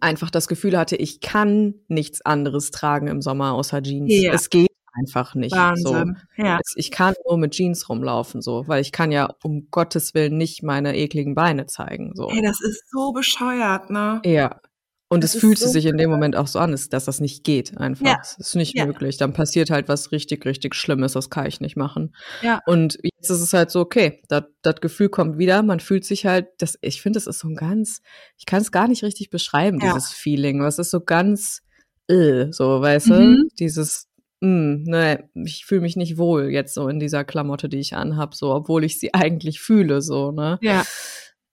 einfach das Gefühl hatte, ich kann nichts anderes tragen im Sommer außer Jeans. Yeah. Es geht einfach nicht. Wahnsinn. So. Ja. Ich kann nur mit Jeans rumlaufen, so, weil ich kann ja um Gottes Willen nicht meine ekligen Beine zeigen. So. Ey, das ist so bescheuert, ne? Ja. Und das es fühlte so sich in dem Moment auch so an, dass das nicht geht einfach. Ja. Es ist nicht ja. möglich. Dann passiert halt was richtig, richtig Schlimmes, das kann ich nicht machen. Ja. Und jetzt ist es halt so, okay, das Gefühl kommt wieder, man fühlt sich halt, das, ich finde, das ist so ein ganz, ich kann es gar nicht richtig beschreiben, ja. dieses Feeling. Was ist so ganz, äh, so, weißt mhm. du? Dieses, hm, ne, ich fühle mich nicht wohl jetzt so in dieser Klamotte, die ich anhab, so, obwohl ich sie eigentlich fühle, so, ne? Ja.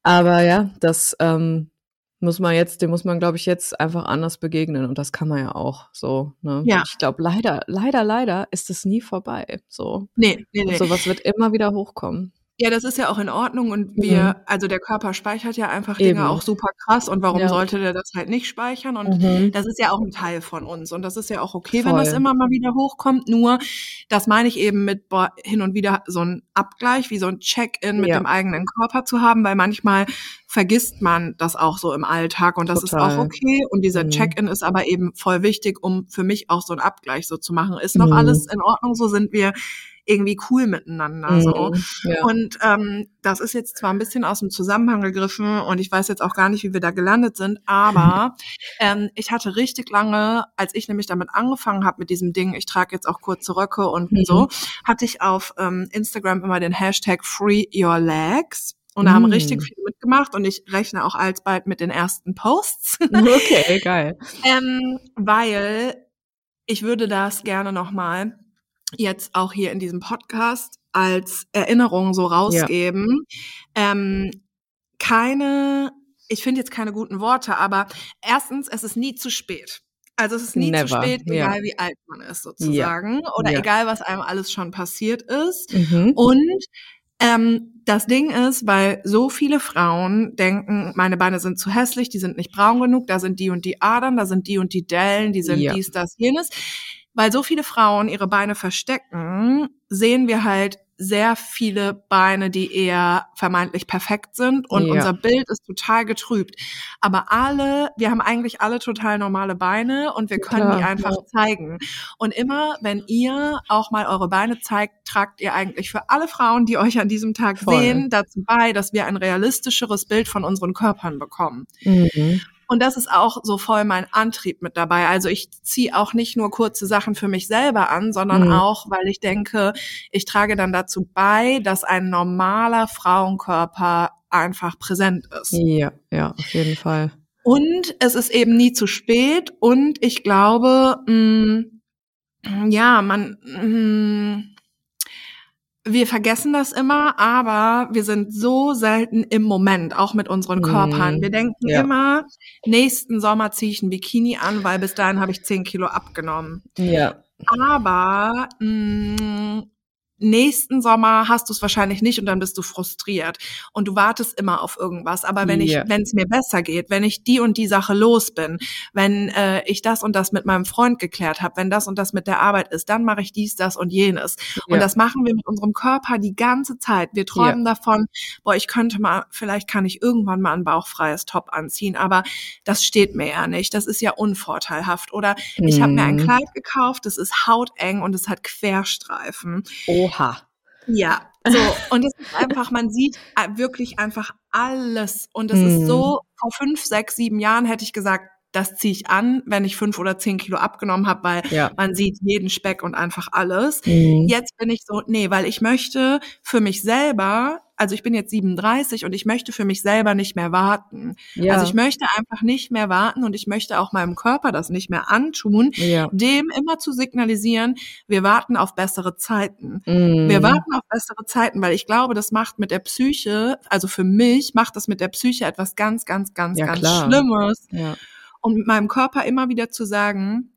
Aber ja, das ähm, muss man jetzt, dem muss man, glaube ich, jetzt einfach anders begegnen und das kann man ja auch so, ne? Ja. Ich glaube, leider, leider, leider ist es nie vorbei, so. Nee, nee, nee. Sowas wird immer wieder hochkommen. Ja, das ist ja auch in Ordnung und wir, mhm. also der Körper speichert ja einfach Dinge Eben. auch super krass und warum ja. sollte der das halt nicht speichern? Und mhm. das ist ja auch ein Teil von uns und das ist ja auch okay, Voll. wenn das immer mal wieder hochkommt. Nur, das meine ich eben mit boah, hin und wieder so ein Abgleich, wie so ein Check-in mit ja. dem eigenen Körper zu haben, weil manchmal vergisst man das auch so im Alltag und das Total. ist auch okay. Und dieser mhm. Check-in ist aber eben voll wichtig, um für mich auch so ein Abgleich so zu machen. Ist noch mhm. alles in Ordnung? So sind wir irgendwie cool miteinander. Mhm, so. Ja. Und ähm, das ist jetzt zwar ein bisschen aus dem Zusammenhang gegriffen und ich weiß jetzt auch gar nicht, wie wir da gelandet sind, aber ähm, ich hatte richtig lange, als ich nämlich damit angefangen habe mit diesem Ding, ich trage jetzt auch kurze Röcke und mhm. so, hatte ich auf ähm, Instagram immer den Hashtag Free Your Legs Und da haben Mm. richtig viele mitgemacht und ich rechne auch alsbald mit den ersten Posts. Okay, geil. ähm, weil ich würde das gerne nochmal jetzt auch hier in diesem Podcast als Erinnerung so rausgeben. Ähm, keine, ich finde jetzt keine guten Worte, aber erstens, es ist nie zu spät. Also es ist nie Never, zu spät, ja. egal wie alt man ist sozusagen. Oder Ja. egal, was einem alles schon passiert ist. Mhm. Und ähm, das Ding ist, weil so viele Frauen denken, meine Beine sind zu hässlich, die sind nicht braun genug, da sind die und die Adern, da sind die und die Dellen, die sind Ja. dies, das, jenes. Weil so viele Frauen ihre Beine verstecken, sehen wir halt sehr viele Beine, die eher vermeintlich perfekt sind und Ja. unser Bild ist total getrübt. Aber alle, wir haben eigentlich alle total normale Beine und wir können die Klar, einfach ja. zeigen. Und immer, wenn ihr auch mal eure Beine zeigt, tragt ihr eigentlich für alle Frauen, die euch an diesem Tag Voll. sehen, dazu bei, dass wir ein realistischeres Bild von unseren Körpern bekommen. Mhm. Und das ist auch so voll mein Antrieb mit dabei. Also ich ziehe auch nicht nur kurze Sachen für mich selber an, sondern Mhm. auch, weil ich denke, ich trage dann dazu bei, dass ein normaler Frauenkörper einfach präsent ist. Ja, ja, auf jeden Fall. Und es ist eben nie zu spät. Und ich glaube, mh, ja, man, mh, wir vergessen das immer, aber wir sind so selten im Moment, auch mit unseren Mhm. Körpern. Wir denken Ja. immer, nächsten Sommer ziehe ich ein Bikini an, weil bis dahin habe ich 10 Kilo abgenommen. Ja, Aber mh, nächsten Sommer hast du es wahrscheinlich nicht und dann bist du frustriert und du wartest immer auf irgendwas. Aber wenn ich, Ja. wenn es mir besser geht, wenn ich die und die Sache los bin, wenn äh, ich das und das mit meinem Freund geklärt habe, wenn das und das mit der Arbeit ist, dann mache ich dies, das und jenes. Und Ja. das machen wir mit unserem Körper die ganze Zeit. Wir träumen davon, boah, ich könnte mal, vielleicht kann ich irgendwann mal ein bauchfreies Top anziehen, aber das steht mir ja nicht. Das ist ja unvorteilhaft. Oder ich habe mir ein Mhm. Kleid gekauft, das ist hauteng und es hat Querstreifen. Oha. Ja, so. Und es ist einfach, man sieht äh, wirklich einfach alles. Und es ist Mhm. so, vor fünf, sechs, sieben Jahren hätte ich gesagt, das ziehe ich an, wenn ich fünf oder zehn Kilo abgenommen habe, weil Ja. man sieht jeden Speck und einfach alles. Mhm. Jetzt bin ich so, nee, weil ich möchte für mich selber, also ich bin jetzt 37 und ich möchte für mich selber nicht mehr warten. Ja. Also ich möchte einfach nicht mehr warten und ich möchte auch meinem Körper das nicht mehr antun, ja. dem immer zu signalisieren, wir warten auf bessere Zeiten. Mhm. Wir warten auf bessere Zeiten, weil ich glaube, das macht mit der Psyche, also für mich macht das mit der Psyche etwas ganz, ganz, ganz, Ja, ganz klar. Schlimmes. Und mit meinem Körper immer wieder zu sagen,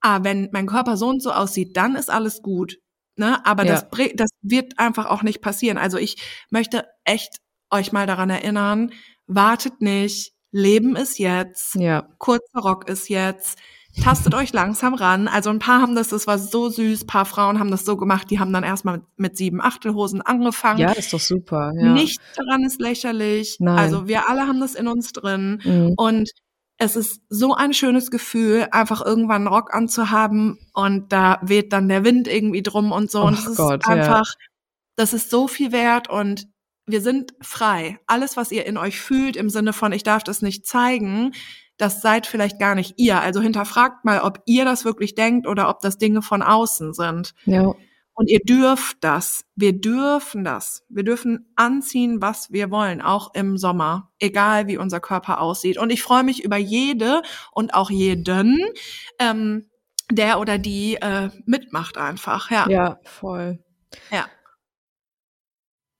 ah, wenn mein Körper so und so aussieht, dann ist alles gut. Ne? Aber Ja. das, das wird einfach auch nicht passieren. Also ich möchte echt euch mal daran erinnern, wartet nicht, Leben ist jetzt, Ja. kurzer Rock ist jetzt, tastet euch langsam ran. Also ein paar haben das, das war so süß, paar Frauen haben das so gemacht, die haben dann erstmal mit, mit sieben Achtelhosen angefangen. Ja, ist doch super. Ja. Nichts daran ist lächerlich. Nein. Also wir alle haben das in uns drin. Mhm. Und es ist so ein schönes Gefühl, einfach irgendwann einen Rock anzuhaben und da weht dann der Wind irgendwie drum und so. und Och es ist Gott, ja. einfach, das ist so viel wert und wir sind frei. Alles, was ihr in euch fühlt, im Sinne von, ich darf das nicht zeigen, das seid vielleicht gar nicht ihr. Also hinterfragt mal, ob ihr das wirklich denkt oder ob das Dinge von außen sind. Ja. Und ihr dürft das. Wir dürfen das. Wir dürfen anziehen, was wir wollen, auch im Sommer, egal wie unser Körper aussieht. Und ich freue mich über jede und auch jeden, ähm, der oder die äh, mitmacht einfach. Ja. Ja, voll. Ja.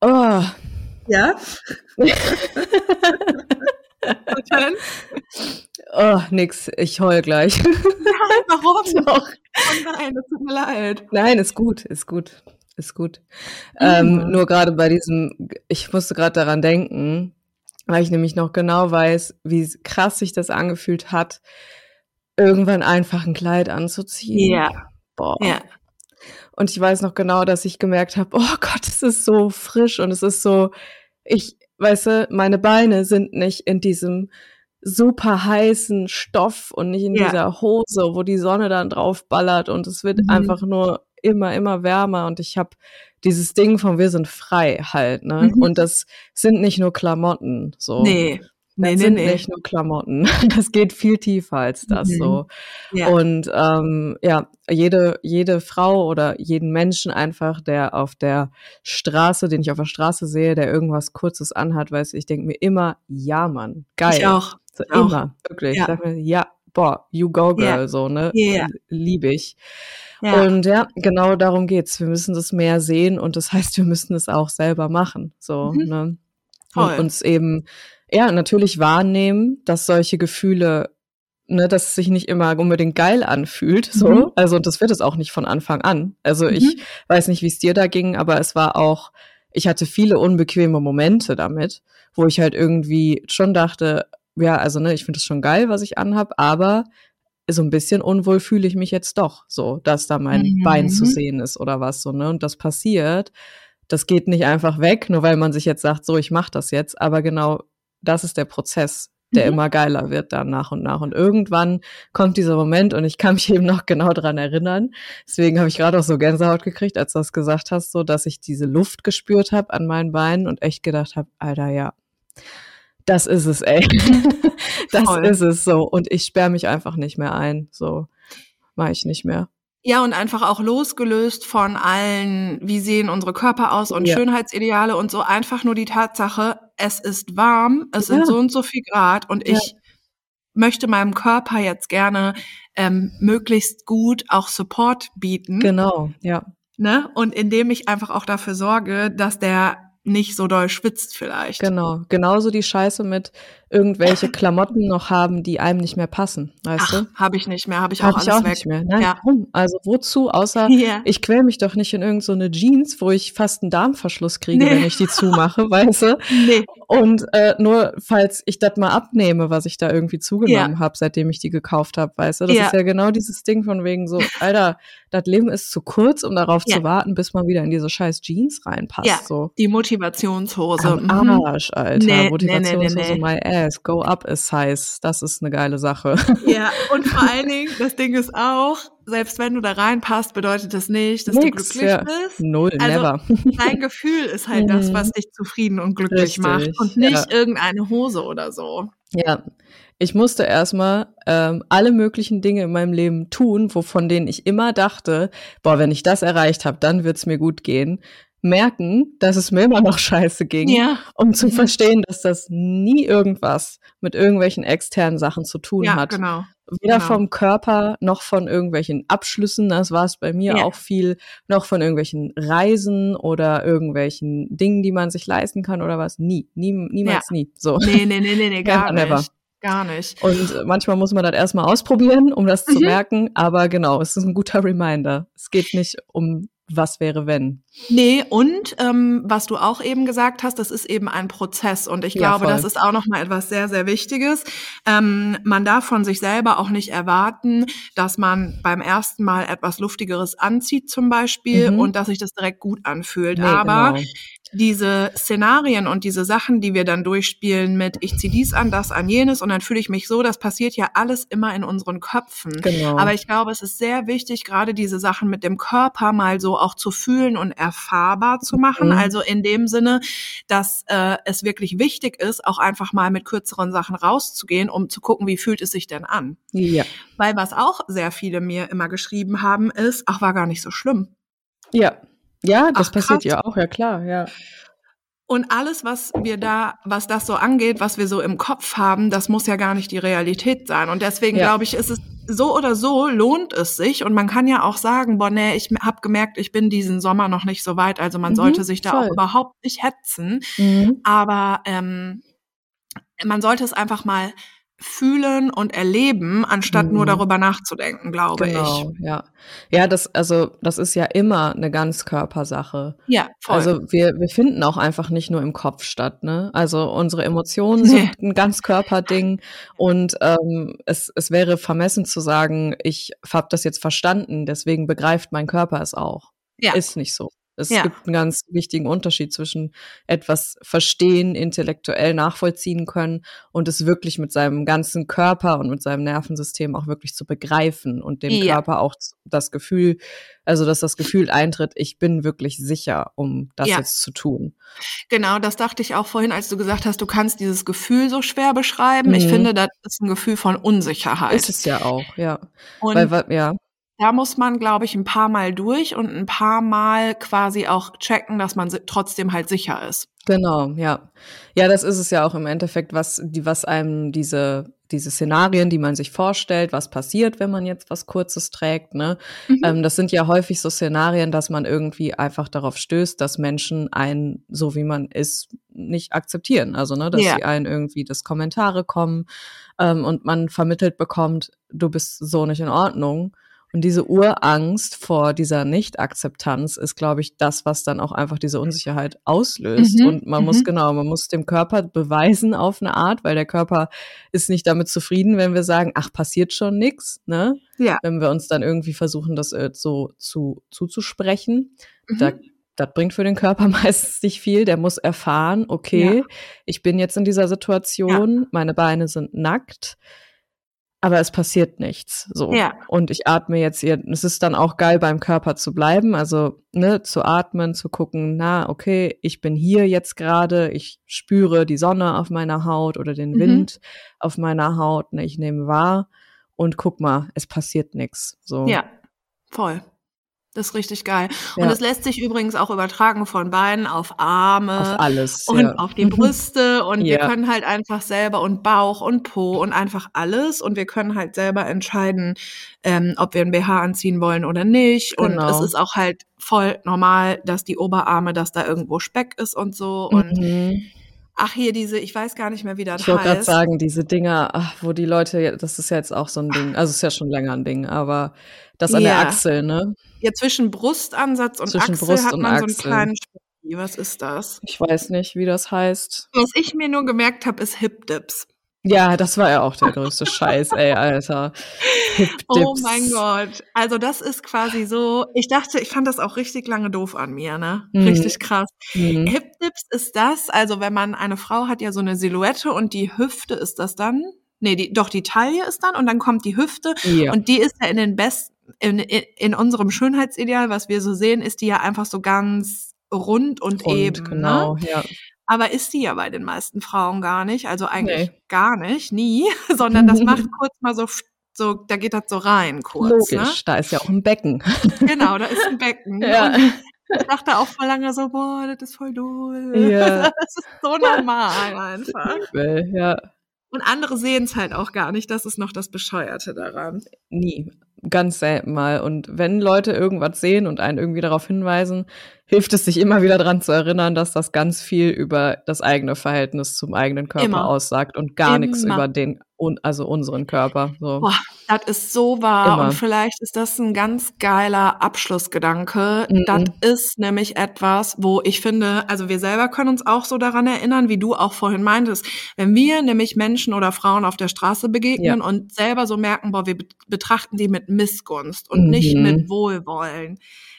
Oh. Ja. denn? oh, nix. Ich heul gleich. Warum? Doch. Oh nein, das tut mir leid. Nein, ist gut, ist gut, ist gut. Mhm. Ähm, nur gerade bei diesem, ich musste gerade daran denken, weil ich nämlich noch genau weiß, wie krass sich das angefühlt hat, irgendwann einfach ein Kleid anzuziehen. Ja. Boah. Ja. Und ich weiß noch genau, dass ich gemerkt habe, oh Gott, es ist so frisch und es ist so, ich, weißt du, meine Beine sind nicht in diesem super heißen Stoff und nicht in Ja. dieser Hose, wo die Sonne dann drauf ballert und es wird Mhm. einfach nur immer, immer wärmer und ich habe dieses Ding von wir sind frei halt, ne? Mhm. Und das sind nicht nur Klamotten, so. Nee. Nee, das nee, sind nee. nicht nur Klamotten. Das geht viel tiefer als das mhm. so. Ja. Und ähm, ja, jede, jede Frau oder jeden Menschen einfach, der auf der Straße, den ich auf der Straße sehe, der irgendwas Kurzes anhat, weiß ich, denke mir immer, ja, Mann, geil. Ich auch. So, ich immer, auch. wirklich. Ja. Ich sag mir, ja, boah, you go girl, ja. so, ne? Ja. Liebe ich. Ja. Und ja, genau darum geht's. Wir müssen das mehr sehen und das heißt, wir müssen es auch selber machen, so, mhm. ne? Und uns eben ja, natürlich wahrnehmen, dass solche Gefühle, ne, dass es sich nicht immer unbedingt geil anfühlt, so. Mhm. Also, das wird es auch nicht von Anfang an. Also, mhm. ich weiß nicht, wie es dir da ging, aber es war auch, ich hatte viele unbequeme Momente damit, wo ich halt irgendwie schon dachte, ja, also, ne, ich finde es schon geil, was ich anhab, aber so ein bisschen unwohl fühle ich mich jetzt doch, so, dass da mein mhm. Bein zu sehen ist oder was, so, ne, und das passiert. Das geht nicht einfach weg, nur weil man sich jetzt sagt, so, ich mach das jetzt, aber genau das ist der Prozess, der mhm. immer geiler wird dann nach und nach. Und irgendwann kommt dieser Moment und ich kann mich eben noch genau dran erinnern. Deswegen habe ich gerade auch so Gänsehaut gekriegt, als du das gesagt hast, so dass ich diese Luft gespürt habe an meinen Beinen und echt gedacht habe, Alter, ja, das ist es, ey. das Voll. ist es so. Und ich sperre mich einfach nicht mehr ein. So mache ich nicht mehr. Ja, und einfach auch losgelöst von allen, wie sehen unsere Körper aus und ja. Schönheitsideale und so einfach nur die Tatsache, es ist warm, es ja. sind so und so viel Grad und ja. ich möchte meinem Körper jetzt gerne ähm, möglichst gut auch Support bieten. Genau, ja. Ne? Und indem ich einfach auch dafür sorge, dass der nicht so doll schwitzt vielleicht. Genau, genauso die Scheiße mit irgendwelche Klamotten noch haben, die einem nicht mehr passen, weißt Ach, du? Habe ich nicht mehr, habe ich auch hab alles ich auch weg. nicht mehr. Nein, ja. warum? Also wozu? Außer yeah. ich quäl mich doch nicht in irgendeine so Jeans, wo ich fast einen Darmverschluss kriege, nee. wenn ich die zumache, weißt du? Nee. Und äh, nur falls ich das mal abnehme, was ich da irgendwie zugenommen ja. habe, seitdem ich die gekauft habe, weißt du? Das ja. ist ja genau dieses Ding von wegen so, Alter, das Leben ist zu kurz, um darauf zu warten, bis man wieder in diese scheiß Jeans reinpasst. Ja, so. die Motivationshose. Am mhm. Arsch, Alter. Nee, Motivationshose, nee, nee, my ass. Go up a size. Das ist eine geile Sache. Ja, und vor allen Dingen, das Ding ist auch, selbst wenn du da reinpasst, bedeutet das nicht, dass Nix, du glücklich ja. bist. Null, also, never. Dein Gefühl ist halt das, was mhm. dich zufrieden und glücklich Richtig, macht und nicht ja. irgendeine Hose oder so. Ja, ich musste erstmal ähm, alle möglichen Dinge in meinem Leben tun, wovon denen ich immer dachte, boah, wenn ich das erreicht habe, dann wird's mir gut gehen. Merken, dass es mir immer noch scheiße ging, ja. um zu verstehen, dass das nie irgendwas mit irgendwelchen externen Sachen zu tun ja, hat. Genau. Weder genau. vom Körper noch von irgendwelchen Abschlüssen, das war es bei mir ja. auch viel, noch von irgendwelchen Reisen oder irgendwelchen Dingen, die man sich leisten kann oder was. Nie, nie niemals nie. So. Nee, nee, nee, nee, nee gar nicht. Gar nicht. Und manchmal muss man das erstmal ausprobieren, um das mhm. zu merken. Aber genau, es ist ein guter Reminder. Es geht nicht um was wäre wenn. Nee, und ähm, was du auch eben gesagt hast, das ist eben ein Prozess. Und ich ja, glaube, voll. das ist auch nochmal etwas sehr, sehr Wichtiges. Ähm, man darf von sich selber auch nicht erwarten, dass man beim ersten Mal etwas Luftigeres anzieht zum Beispiel mhm. und dass sich das direkt gut anfühlt. Nee, Aber genau diese Szenarien und diese Sachen, die wir dann durchspielen mit ich zieh dies an, das an jenes und dann fühle ich mich so, das passiert ja alles immer in unseren Köpfen. Genau. Aber ich glaube, es ist sehr wichtig, gerade diese Sachen mit dem Körper mal so auch zu fühlen und erfahrbar zu machen. Mhm. Also in dem Sinne, dass äh, es wirklich wichtig ist, auch einfach mal mit kürzeren Sachen rauszugehen, um zu gucken, wie fühlt es sich denn an. Ja. Weil was auch sehr viele mir immer geschrieben haben, ist, ach, war gar nicht so schlimm. Ja. Ja, das Ach, passiert ja auch, ja klar, ja. Und alles, was wir da, was das so angeht, was wir so im Kopf haben, das muss ja gar nicht die Realität sein. Und deswegen ja. glaube ich, ist es so oder so lohnt es sich. Und man kann ja auch sagen, boah, nee, ich habe gemerkt, ich bin diesen Sommer noch nicht so weit. Also man mhm, sollte sich da voll. auch überhaupt nicht hetzen. Mhm. Aber ähm, man sollte es einfach mal fühlen und erleben, anstatt mhm. nur darüber nachzudenken, glaube genau, ich. Ja, ja, das also das ist ja immer eine Ganzkörpersache. Ja, voll. Also wir wir finden auch einfach nicht nur im Kopf statt, ne? Also unsere Emotionen nee. sind ein Ganzkörperding und ähm, es es wäre vermessen zu sagen, ich habe das jetzt verstanden, deswegen begreift mein Körper es auch. Ja. Ist nicht so. Es Ja. gibt einen ganz wichtigen Unterschied zwischen etwas verstehen, intellektuell nachvollziehen können und es wirklich mit seinem ganzen Körper und mit seinem Nervensystem auch wirklich zu begreifen und dem Ja. Körper auch das Gefühl, also dass das Gefühl eintritt, ich bin wirklich sicher, um das Ja. jetzt zu tun. Genau, das dachte ich auch vorhin, als du gesagt hast, du kannst dieses Gefühl so schwer beschreiben. Ich Mhm. finde, das ist ein Gefühl von Unsicherheit. Ist es ja auch, ja. Und Weil, ja, da muss man, glaube ich, ein paar Mal durch und ein paar Mal quasi auch checken, dass man trotzdem halt sicher ist. Genau, ja. Ja, das ist es ja auch im Endeffekt, was, die, was einem diese, diese Szenarien, die man sich vorstellt, was passiert, wenn man jetzt was Kurzes trägt, ne? Mhm. Ähm, das sind ja häufig so Szenarien, dass man irgendwie einfach darauf stößt, dass Menschen einen, so wie man ist, nicht akzeptieren. Also, ne, dass Ja. sie einen irgendwie, dass Kommentare kommen ähm, und man vermittelt bekommt, du bist so nicht in Ordnung. Und diese Urangst vor dieser Nicht-Akzeptanz ist, glaube ich, das, was dann auch einfach diese Unsicherheit auslöst. Mhm, Und man muss mhm. genau, man muss dem Körper beweisen auf eine Art, weil der Körper ist nicht damit zufrieden, wenn wir sagen, ach, passiert schon nix, ne? Ja. Wenn wir uns dann irgendwie versuchen, das äh, so zu, zuzusprechen. Mhm. Da, das bringt für den Körper meistens nicht viel. Der muss erfahren, okay, Ja. ich bin jetzt in dieser Situation, meine Beine sind nackt, aber es passiert nichts. So. Ja. Und ich atme jetzt hier. Es ist dann auch geil, beim Körper zu bleiben, also ne, zu atmen, zu gucken, na, okay, ich bin hier jetzt gerade, ich spüre die Sonne auf meiner Haut oder den Mhm. Wind auf meiner Haut, ne, ich nehme wahr und guck mal, es passiert nichts. So. Ja, voll. Das ist richtig geil. Und Ja. es lässt sich übrigens auch übertragen von Beinen auf Arme. Auf alles. und ja. auf die Brüste und wir Ja. können halt einfach selber und Bauch und Po und einfach alles und wir können halt selber entscheiden, ähm, ob wir ein BH anziehen wollen oder nicht und Genau. es ist auch halt voll normal, dass die Oberarme, dass da irgendwo Speck ist und so und Mhm. Ach hier diese, ich weiß gar nicht mehr, wie das Ich wollte gerade heißt. sagen, diese Dinger, ach, wo die Leute, das ist ja jetzt auch so ein Ding, also es ist ja schon länger ein Ding, aber das an der Ja. Achsel, ne? Ja, zwischen Brustansatz und Zwischen Achsel Brust hat und man so einen Achsel. kleinen. Was ist das? Ich weiß nicht, wie das heißt. Was ich mir nur gemerkt habe, ist Hip Dips. Ja, das war ja auch der größte Scheiß, ey, Alter. Hip Oh mein Gott. Also das ist quasi so, ich dachte, ich fand das auch richtig lange doof an mir, ne? Mhm. Richtig krass. Mhm. Hip Dips ist das, also wenn man, eine Frau hat ja so eine Silhouette und die Hüfte ist das dann. Nee, die, doch die Taille ist dann und dann kommt die Hüfte Ja. und die ist ja in den besten, in, in, in unserem Schönheitsideal, was wir so sehen, ist die ja einfach so ganz rund und, Und eben. genau, Ne? ja. Aber ist die ja bei den meisten Frauen gar nicht, also eigentlich Nee. gar nicht, nie, sondern das macht kurz mal so, so, da geht das so rein kurz. Ne? Logisch, da ist ja auch ein Becken. Genau, da ist ein Becken. Ja. Und ich dachte auch voll lange so, boah, das ist voll doof. Ja. Das ist so normal einfach. Ja. Und andere sehen es halt auch gar nicht. Das ist noch das Bescheuerte daran. Nie. Ganz selten mal. Und wenn Leute irgendwas sehen und einen irgendwie darauf hinweisen, hilft es sich immer wieder dran zu erinnern, dass das ganz viel über das eigene Verhältnis zum eigenen Körper Immer. aussagt und gar nichts Immer. über den, also unseren Körper. So. Boah, das ist so wahr. Immer. Und vielleicht ist das ein ganz geiler Abschlussgedanke. Mhm. Das ist nämlich etwas, wo ich finde, also wir selber können uns auch so daran erinnern, wie du auch vorhin meintest. Wenn wir nämlich Menschen oder Frauen auf der Straße begegnen und selber so merken, boah, wir bet- betrachten die mit Missgunst und nicht Mhm. mit Wohlwollen,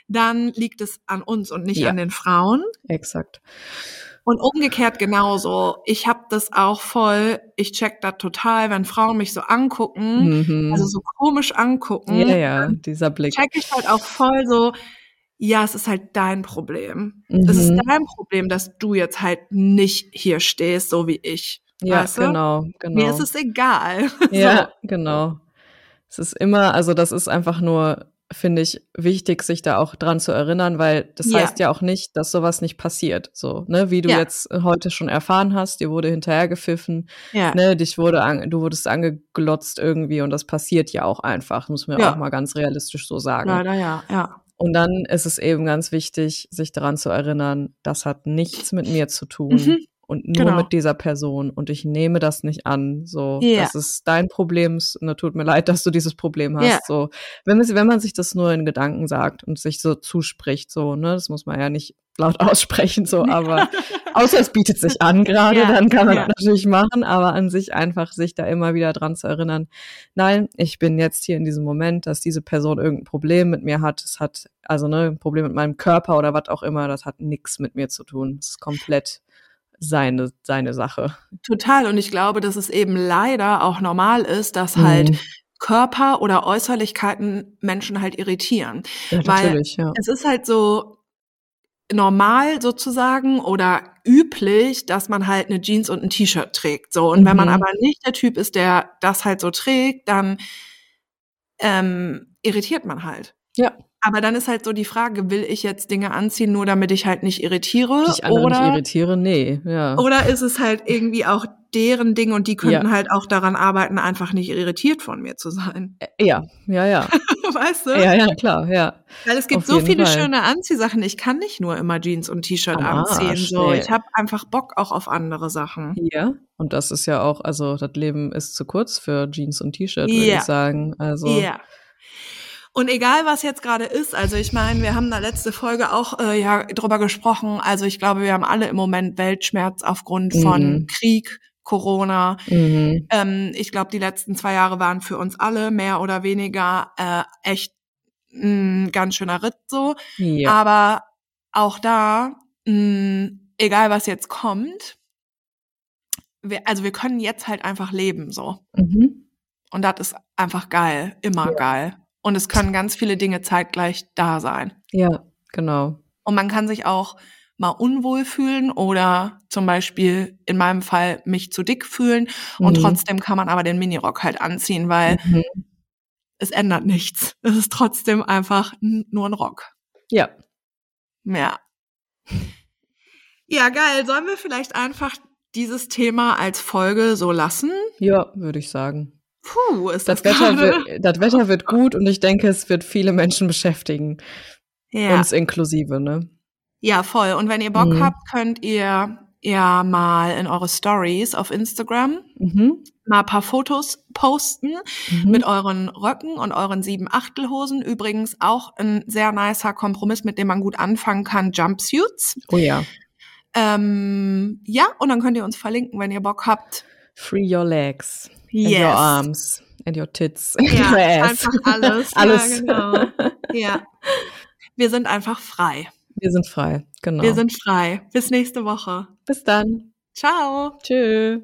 dann liegt es an uns und nicht Ja. an den Frauen. Exakt. Und umgekehrt genauso. Ich habe das auch voll, ich check das total, wenn Frauen mich so angucken, Mhm. also so komisch angucken, ja, ja, dieser Blick. check ich halt auch voll so, ja, es ist halt dein Problem. Es ist Mhm. dein Problem, dass du jetzt halt nicht hier stehst, so wie ich. Ja, weißt du? genau, genau. Mir ist es egal. Ja, genau. Es ist immer, also das ist einfach nur, finde ich, wichtig, sich da auch dran zu erinnern, weil das Ja. heißt ja auch nicht, dass sowas nicht passiert. So, ne, wie du Ja. jetzt heute schon erfahren hast, dir wurde hinterhergepfiffen, Ja. ne, dich wurde an, du wurdest angeglotzt irgendwie und das passiert ja auch einfach, muss man Ja. auch mal ganz realistisch so sagen. Leider ja, ja. Und dann ist es eben ganz wichtig, sich daran zu erinnern, das hat nichts mit mir zu tun Mhm. Und nur Genau. mit dieser Person und ich nehme das nicht an. So, Ja. das ist dein Problem. Es ne, tut mir leid, dass du dieses Problem hast. Ja. So, wenn man, wenn man sich das nur in Gedanken sagt und sich so zuspricht, so, ne, das muss man ja nicht laut aussprechen, so, aber außer es bietet sich an gerade, Ja, dann kann man ja. das natürlich machen, aber an sich einfach sich da immer wieder dran zu erinnern, nein, ich bin jetzt hier in diesem Moment, dass diese Person irgendein Problem mit mir hat. Es hat Also ne, ein Problem mit meinem Körper oder was auch immer, das hat nichts mit mir zu tun. Das ist komplett seine, seine Sache. Total. Und ich glaube, dass es eben leider auch normal ist, dass halt Mhm. Körper oder Äußerlichkeiten Menschen halt irritieren. Ja, Weil ja. es ist halt so normal sozusagen oder üblich, dass man halt eine Jeans und ein T-Shirt trägt. So. Und wenn man Mhm. aber nicht der Typ ist, der das halt so trägt, dann ähm, irritiert man halt. Ja. Aber dann ist halt so die Frage, will ich jetzt Dinge anziehen, nur damit ich halt nicht irritiere? Dich andere nicht Oder, irritiere? Nee, ja. oder ist es halt irgendwie auch deren Ding und die könnten Ja. halt auch daran arbeiten, einfach nicht irritiert von mir zu sein. Ja, ja, ja. weißt du? Ja, ja, klar, ja. Weil es gibt Auf so viele Fall. schöne Anziehsachen. Ich kann nicht nur immer Jeans und T-Shirt anziehen. So, nee. ich habe einfach Bock auch auf andere Sachen. Ja. Und das ist ja auch, also das Leben ist zu kurz für Jeans und T-Shirt, würde Ja. ich sagen. Also Ja. Und egal, was jetzt gerade ist, also ich meine, wir haben da letzte Folge auch äh, ja drüber gesprochen. Also ich glaube, wir haben alle im Moment Weltschmerz aufgrund von Mhm. Krieg, Corona. mhm. Ähm, ich glaube, die letzten zwei Jahre waren für uns alle mehr oder weniger äh, echt ein ganz schöner Ritt so. ja. Aber auch da, mh, egal was jetzt kommt, wir, also wir können jetzt halt einfach leben so. Mhm. Und das ist einfach geil, immer Ja. geil. Und es können ganz viele Dinge zeitgleich da sein. Ja, genau. Und man kann sich auch mal unwohl fühlen oder zum Beispiel in meinem Fall mich zu dick fühlen. Und Mhm. trotzdem kann man aber den Minirock halt anziehen, weil Mhm. es ändert nichts. Es ist trotzdem einfach nur ein Rock. Ja. Ja. Ja, geil. Sollen wir vielleicht einfach dieses Thema als Folge so lassen? Ja, würde ich sagen. Puh, ist das, Das Wetter, wird, das Wetter wird gut und ich denke, es wird viele Menschen beschäftigen. Ja. Uns inklusive, ne? ja, voll. Und wenn ihr Bock Mhm. habt, könnt ihr ja mal in eure Stories auf Instagram Mhm. mal ein paar Fotos posten Mhm. mit euren Röcken und euren sieben Achtelhosen. Übrigens auch ein sehr nicer Kompromiss, mit dem man gut anfangen kann, Jumpsuits. oh ja. Ähm, ja, und dann könnt ihr uns verlinken, wenn ihr Bock habt. Free your legs. And your arms. And your tits. And Ja, your ass. einfach alles. alles. Ja, genau. Ja. Wir sind einfach frei. Wir sind frei. Genau. Wir sind frei. Bis nächste Woche. Bis dann. Ciao. Tschüss.